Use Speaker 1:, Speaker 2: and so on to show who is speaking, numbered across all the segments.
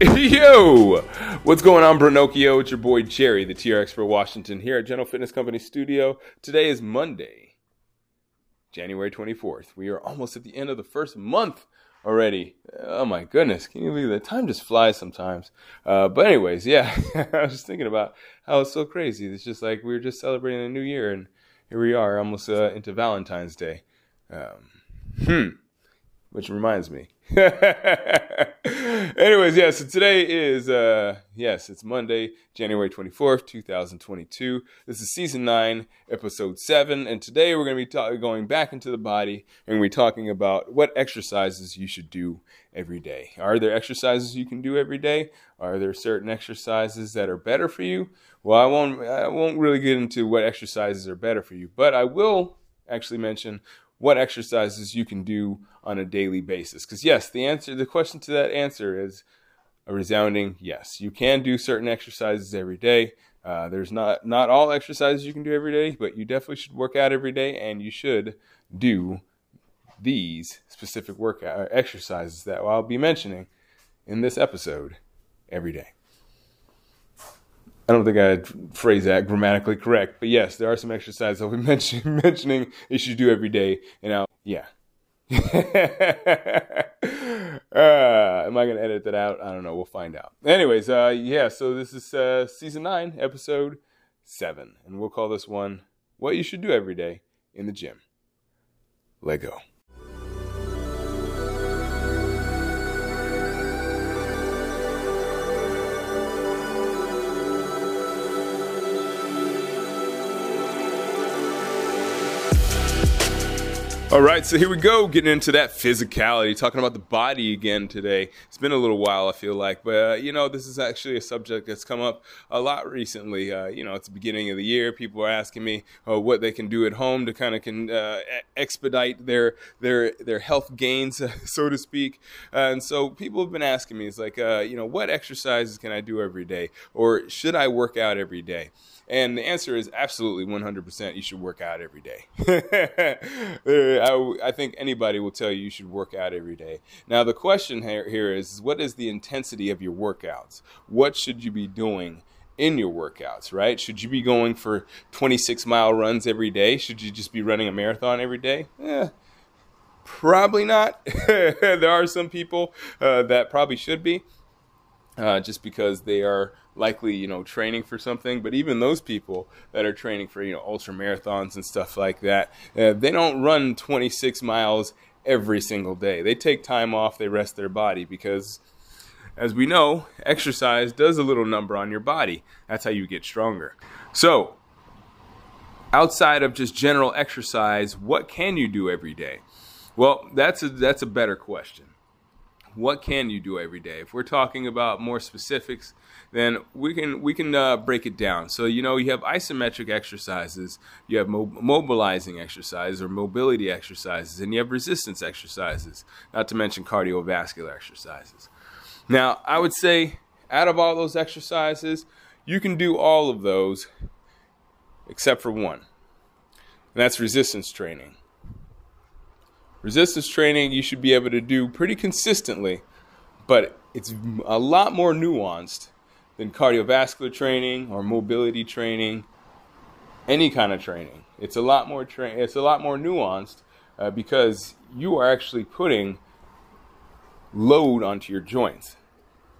Speaker 1: Yo! What's going on, Brinocchio? It's your boy Jerry, the TRX for Washington, here at General Fitness Company Studio. Today is Monday, January 24th. We are almost at the end of the first month already. Oh my goodness, can you believe that? Time just flies sometimes. Uh, but, anyways, yeah, I was just thinking about how it's so crazy. It's just like we were just celebrating a new year, and here we are, almost uh, into Valentine's Day. Um, hmm. Which reminds me. Anyways, yeah, so today is uh yes, it's Monday, January 24th, 2022. This is season 9, episode 7, and today we're going to be ta- going back into the body and we're talking about what exercises you should do every day. Are there exercises you can do every day? Are there certain exercises that are better for you? Well, I won't I won't really get into what exercises are better for you, but I will actually mention what exercises you can do on a daily basis. Because yes, the answer, the question to that answer is a resounding yes. You can do certain exercises every day. Uh, there's not not all exercises you can do every day, but you definitely should work out every day, and you should do these specific workout exercises that I'll be mentioning in this episode every day. I don't think I'd phrase that grammatically correct, but yes, there are some exercises I'll be mention, mentioning you should do every day. And I'll, yeah. uh, am I going to edit that out? I don't know. We'll find out. Anyways, uh, yeah, so this is uh, season nine, episode seven. And we'll call this one What You Should Do Every Day in the Gym. Let All right, so here we go, getting into that physicality, talking about the body again today. It's been a little while, I feel like, but uh, you know, this is actually a subject that's come up a lot recently. Uh, you know, it's the beginning of the year. People are asking me uh, what they can do at home to kind of can uh, expedite their their their health gains, so to speak. and so people have been asking me, it's like, uh, you know, what exercises can I do every day, or should I work out every day? And the answer is absolutely 100% you should work out every day. I, I, think anybody will tell you you should work out every day. Now, the question here, here is what is the intensity of your workouts? What should you be doing? in your workouts, right? Should you be going for 26 mile runs every day? Should you just be running a marathon every day? Eh, probably not. there are some people uh, that probably should be. Uh, just because they are likely, you know, training for something. But even those people that are training for, you know, ultra marathons and stuff like that, uh, they don't run 26 miles every single day. They take time off, they rest their body because, as we know, exercise does a little number on your body. That's how you get stronger. So, outside of just general exercise, what can you do every day? Well, that's a, that's a better question what can you do every day? If we're talking about more specifics then we can we can uh, break it down. So you know you have isometric exercises you have mo- mobilizing exercises or mobility exercises and you have resistance exercises not to mention cardiovascular exercises. Now i would say out of all those exercises you can do all of those except for one and that's resistance training resistance training you should be able to do pretty consistently, but it's a lot more nuanced than cardiovascular training or mobility training, any kind of training. It's a lot more tra- it's a lot more nuanced uh, because you are actually putting load onto your joints,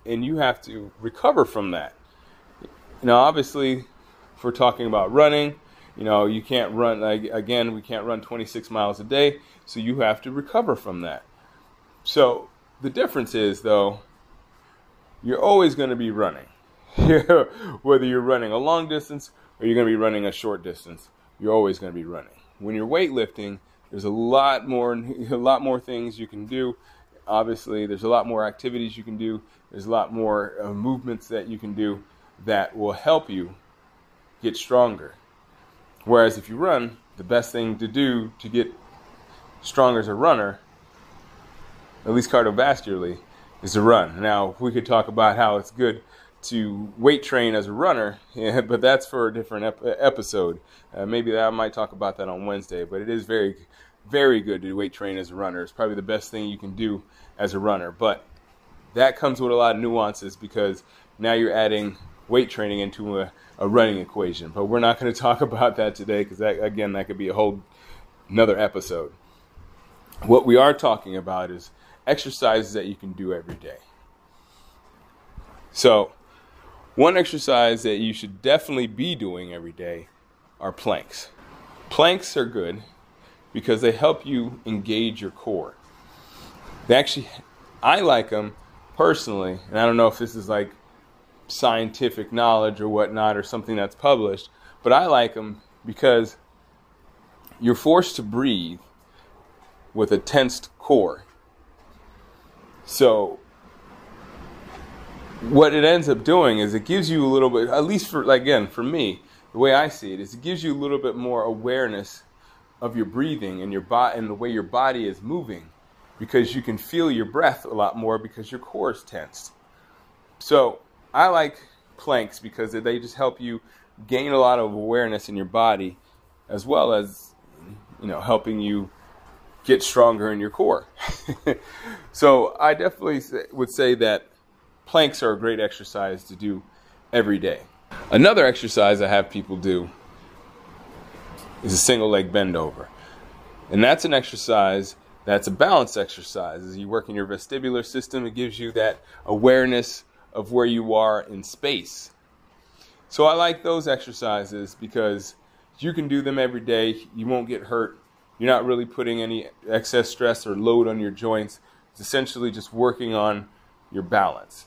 Speaker 1: and you have to recover from that. Now, obviously, if we're talking about running, you know, you can't run, like, again, we can't run 26 miles a day, so you have to recover from that. So the difference is, though, you're always going to be running. Whether you're running a long distance or you're going to be running a short distance, you're always going to be running. When you're weightlifting, there's a lot more, a lot more things you can do obviously, there's a lot more activities you can do. There's a lot more uh, movements that you can do that will help you get stronger. Whereas if you run, the best thing to do to get stronger as a runner, at least cardiovascularly, is to run. Now, we could talk about how it's good to weight train as a runner, yeah, but that's for a different ep- episode. Uh, maybe I might talk about that on Wednesday, but it is very, very good to weight train as a runner. It's probably the best thing you can do as a runner. But that comes with a lot of nuances because now you're adding weight training into a, a running equation. But we're not going to talk about that today because that again that could be a whole another episode. What we are talking about is exercises that you can do every day. So, one exercise that you should definitely be doing every day are planks. Planks are good because they help you engage your core. They actually, I like them personally, and I don't know if this is like scientific knowledge or whatnot or something that's published, but I like them because you're forced to breathe with a tensed core. So what it ends up doing is it gives you a little bit, at least for again for me, the way I see it is it gives you a little bit more awareness of your breathing and your body and the way your body is moving, because you can feel your breath a lot more because your core is tensed. So I like planks because they just help you gain a lot of awareness in your body, as well as you know helping you get stronger in your core. so I definitely would say that planks are a great exercise to do every day. Another exercise I have people do is a single leg bend over. And that's an exercise that's a balance exercise. As you work in your vestibular system, it gives you that awareness of where you are in space. So I like those exercises because you can do them every day. You won't get hurt. You're not really putting any excess stress or load on your joints. It's essentially just working on your balance.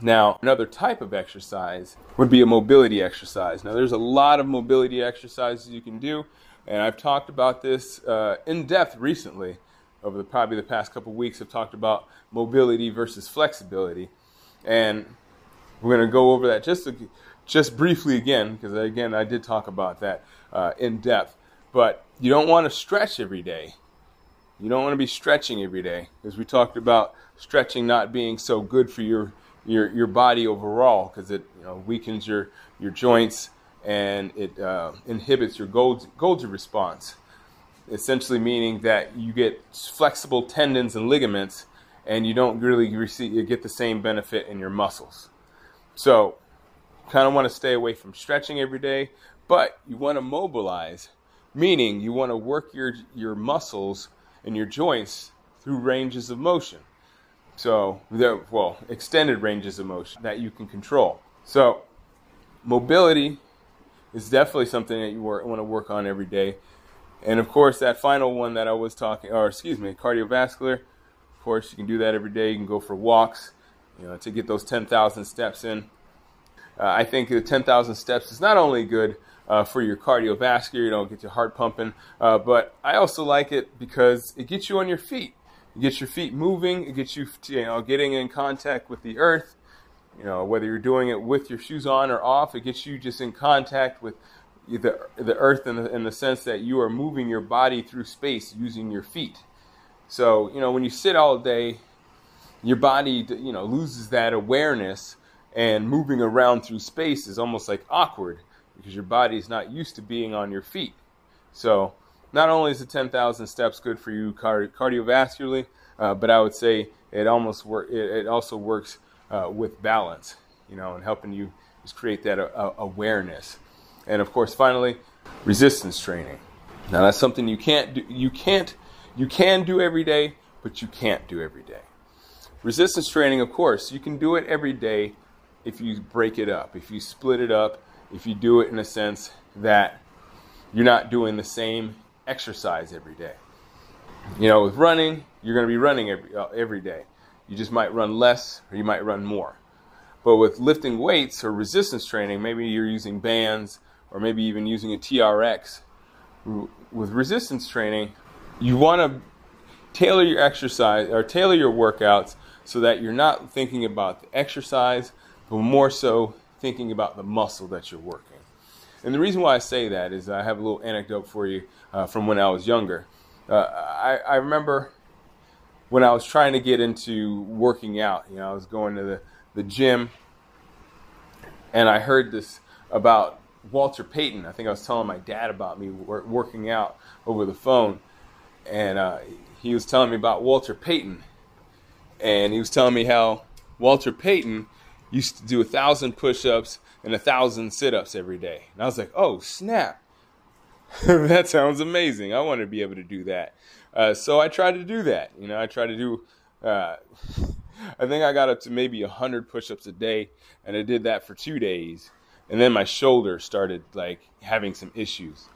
Speaker 1: Now, another type of exercise would be a mobility exercise. Now, there's a lot of mobility exercises you can do, and I've talked about this uh, in depth recently. Over the, probably the past couple weeks, I've talked about mobility versus flexibility, and we're going to go over that just just briefly again, because again, I did talk about that uh, in depth. But you don't want to stretch every day. You don't want to be stretching every day, because we talked about stretching not being so good for your your your body overall because it you know weakens your your joints and it uh, inhibits your Golgi, Golgi response. Essentially, meaning that you get flexible tendons and ligaments, and you don't really receive get the same benefit in your muscles. So, kind of want to stay away from stretching every day, but you want to mobilize, meaning you want to work your your muscles and your joints through ranges of motion. So, well, extended ranges of motion that you can control. So, mobility is definitely something that you want to work on every day. And of course, that final one that I was talking, or excuse me, cardiovascular. Of course, you can do that every day. You can go for walks, you know, to get those 10,000 steps in. Uh, I think the 10,000 steps is not only good uh, for your cardiovascular, you know, get your heart pumping, uh, but I also like it because it gets you on your feet. It gets your feet moving. It gets you, you know, getting in contact with the earth. You know, whether you're doing it with your shoes on or off, it gets you just in contact with the the earth in the, in the sense that you are moving your body through space using your feet. So, you know, when you sit all day, your body, you know, loses that awareness, and moving around through space is almost like awkward because your body is not used to being on your feet. So, not only is the 10,000 steps good for you cardiovascularly, uh, but I would say it almost work. It, it also works uh, with balance, you know, and helping you just create that uh, awareness. And of course, finally, resistance training. Now that's something you can't do. You can't. You can do every day, but you can't do every day. Resistance training, of course, you can do it every day if you break it up, if you split it up, if you do it in a sense that you're not doing the same exercise every day. You know, with running, you're going to be running every, uh, every day. You just might run less or you might run more. But with lifting weights or resistance training, maybe you're using bands or maybe even using a TRX. With resistance training, you want to tailor your exercise or tailor your workouts so that you're not thinking about the exercise, but more so thinking about the muscle that you're working. And the reason why I say that is I have a little anecdote for you uh, from when I was younger. Uh, I, I remember when I was trying to get into working out, you know, I was going to the, the gym and I heard this about Walter Payton. I think I was telling my dad about me working out over the phone. And uh, he was telling me about Walter Payton. And he was telling me how Walter Payton used to do a thousand push ups and a thousand sit ups every day. And I was like, oh, snap. that sounds amazing. I want to be able to do that. Uh, so I tried to do that. You know, I tried to do. Uh, I think I got up to maybe a 100 push-ups a day, and I did that for two days, and then my shoulder started like having some issues.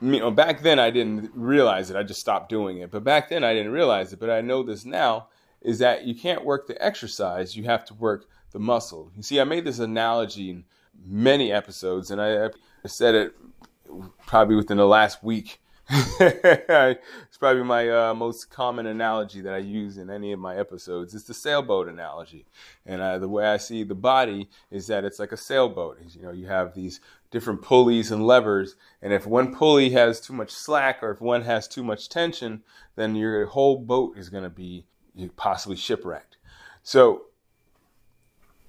Speaker 1: You know, back then I didn't realize it. I just stopped doing it. But back then I didn't realize it. But I know this now is that you can't work the exercise; you have to work the muscle. You see, I made this analogy in many episodes, and I, I said it probably within the last week it's probably my uh, most common analogy that I use in any of my episodes. It's the sailboat analogy, and uh, the way I see the body is that it's like a sailboat. You know, you have these different pulleys and levers, and if one pulley has too much slack or if one has too much tension, then your whole boat is going to be possibly shipwrecked. So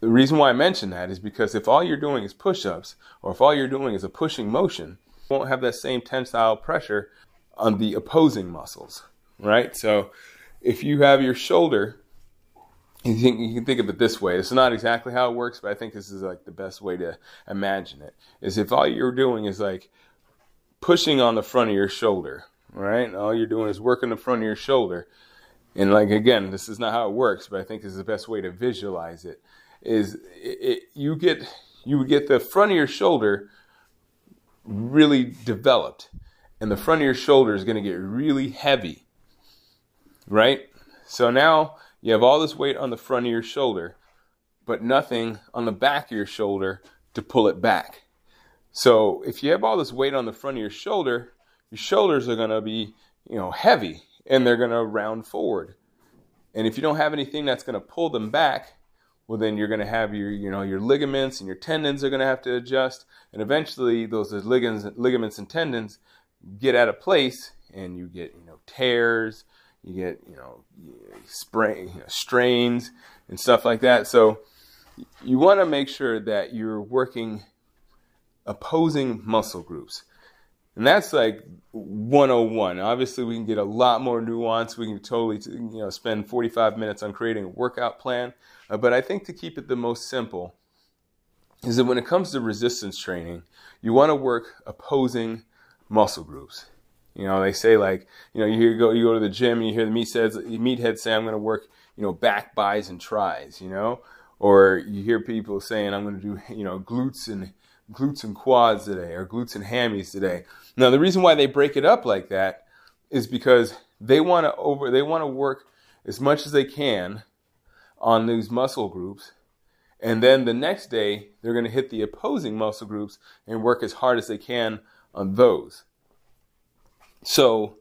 Speaker 1: the reason why I mention that is because if all you're doing is push-ups, or if all you're doing is a pushing motion, won't have that same tensile pressure on the opposing muscles, right? So if you have your shoulder, you, think, you can think of it this way. It's not exactly how it works, but I think this is like the best way to imagine it. Is if all you're doing is like pushing on the front of your shoulder, right? And all you're doing is working the front of your shoulder. And like again, this is not how it works, but I think this is the best way to visualize it. Is it, it, you get you would get the front of your shoulder really developed and the front of your shoulder is going to get really heavy, right? So now you have all this weight on the front of your shoulder, but nothing on the back of your shoulder to pull it back. So if you have all this weight on the front of your shoulder, your shoulders are going to be, you know, heavy and they're going to round forward. And if you don't have anything that's going to pull them back, well then you're going to have your you know your ligaments and your tendons are going to have to adjust. And eventually those ligaments ligaments and tendons get out of place and you get you know tears you get you know sprain you know, strains and stuff like that. So you want to make sure that you're working opposing muscle groups and that's like 101. Obviously, we can get a lot more nuance. We can totally, you know, spend 45 minutes on creating a workout plan. Uh, but I think to keep it the most simple is that when it comes to resistance training, you want to work opposing muscle groups. You know, they say like, you know, you hear go you go to the gym and you hear the meatheads meatheads say I'm going to work, you know, back, buys, and tries. You know, or you hear people saying I'm going to do, you know, glutes and glutes and quads today or glutes and hammies today. Now, the reason why they break it up like that is because they want to over they want to work as much as they can on these muscle groups. And then the next day, they're going to hit the opposing muscle groups and work as hard as they can on those. So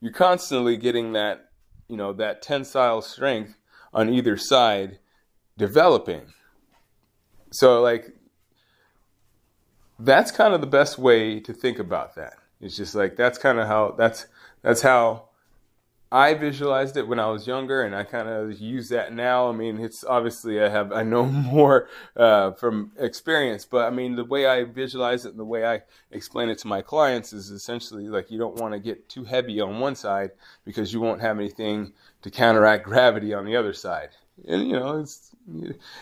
Speaker 1: you're constantly getting that, you know, that tensile strength on either side developing. So like that's kind of the best way to think about that. It's just like that's kind of how that's that's how I visualized it when I was younger, and I kind of use that now. I mean, it's obviously I have I know more uh, from experience, but I mean the way I visualize it and the way I explain it to my clients is essentially like you don't want to get too heavy on one side because you won't have anything to counteract gravity on the other side. And you know, it's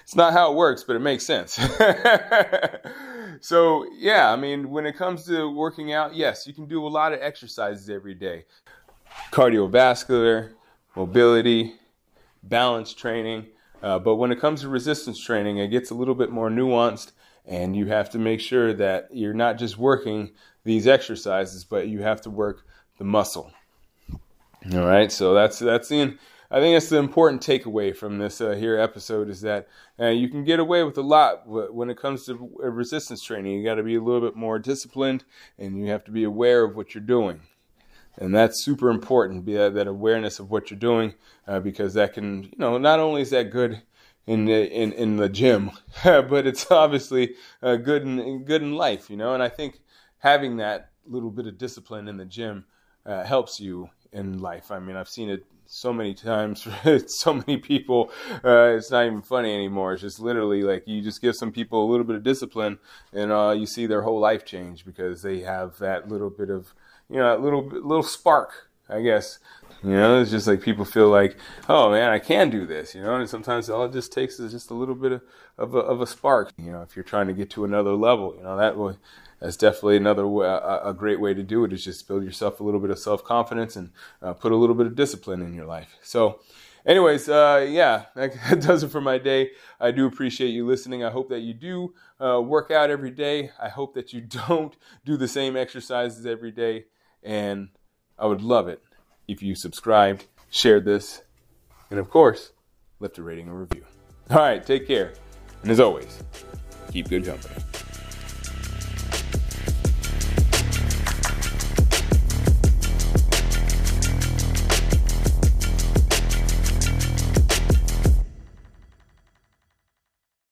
Speaker 1: it's not how it works, but it makes sense. so, yeah, I mean, when it comes to working out, yes, you can do a lot of exercises every day cardiovascular, mobility, balance training. Uh, but when it comes to resistance training, it gets a little bit more nuanced, and you have to make sure that you're not just working these exercises, but you have to work the muscle. All right, so that's that's the I think that's the important takeaway from this uh, here episode is that uh, you can get away with a lot when it comes to resistance training. You got to be a little bit more disciplined, and you have to be aware of what you're doing. and that's super important. Be that, that awareness of what you're doing, uh, because that can, you know, not only is that good in the, in in the gym, but it's obviously uh, good in good in life, you know. And I think having that little bit of discipline in the gym uh, helps you in life. I mean, I've seen it so many times for so many people uh, it's not even funny anymore it's just literally like you just give some people a little bit of discipline and uh, you see their whole life change because they have that little bit of you know, a little little spark, I guess. You know, it's just like people feel like, oh man, I can do this. You know, and sometimes all it just takes is just a little bit of of a, of a spark. You know, if you're trying to get to another level, you know that way. That's definitely another way, a, great way to do it. Is just build yourself a little bit of self confidence and uh, put a little bit of discipline in your life. So, anyways, uh, yeah, that does it for my day. I do appreciate you listening. I hope that you do uh, work out every day. I hope that you don't do the same exercises every day. And I would love it if you subscribed, shared this, and of course, left a rating and review. All right, take care. And as always, keep good company.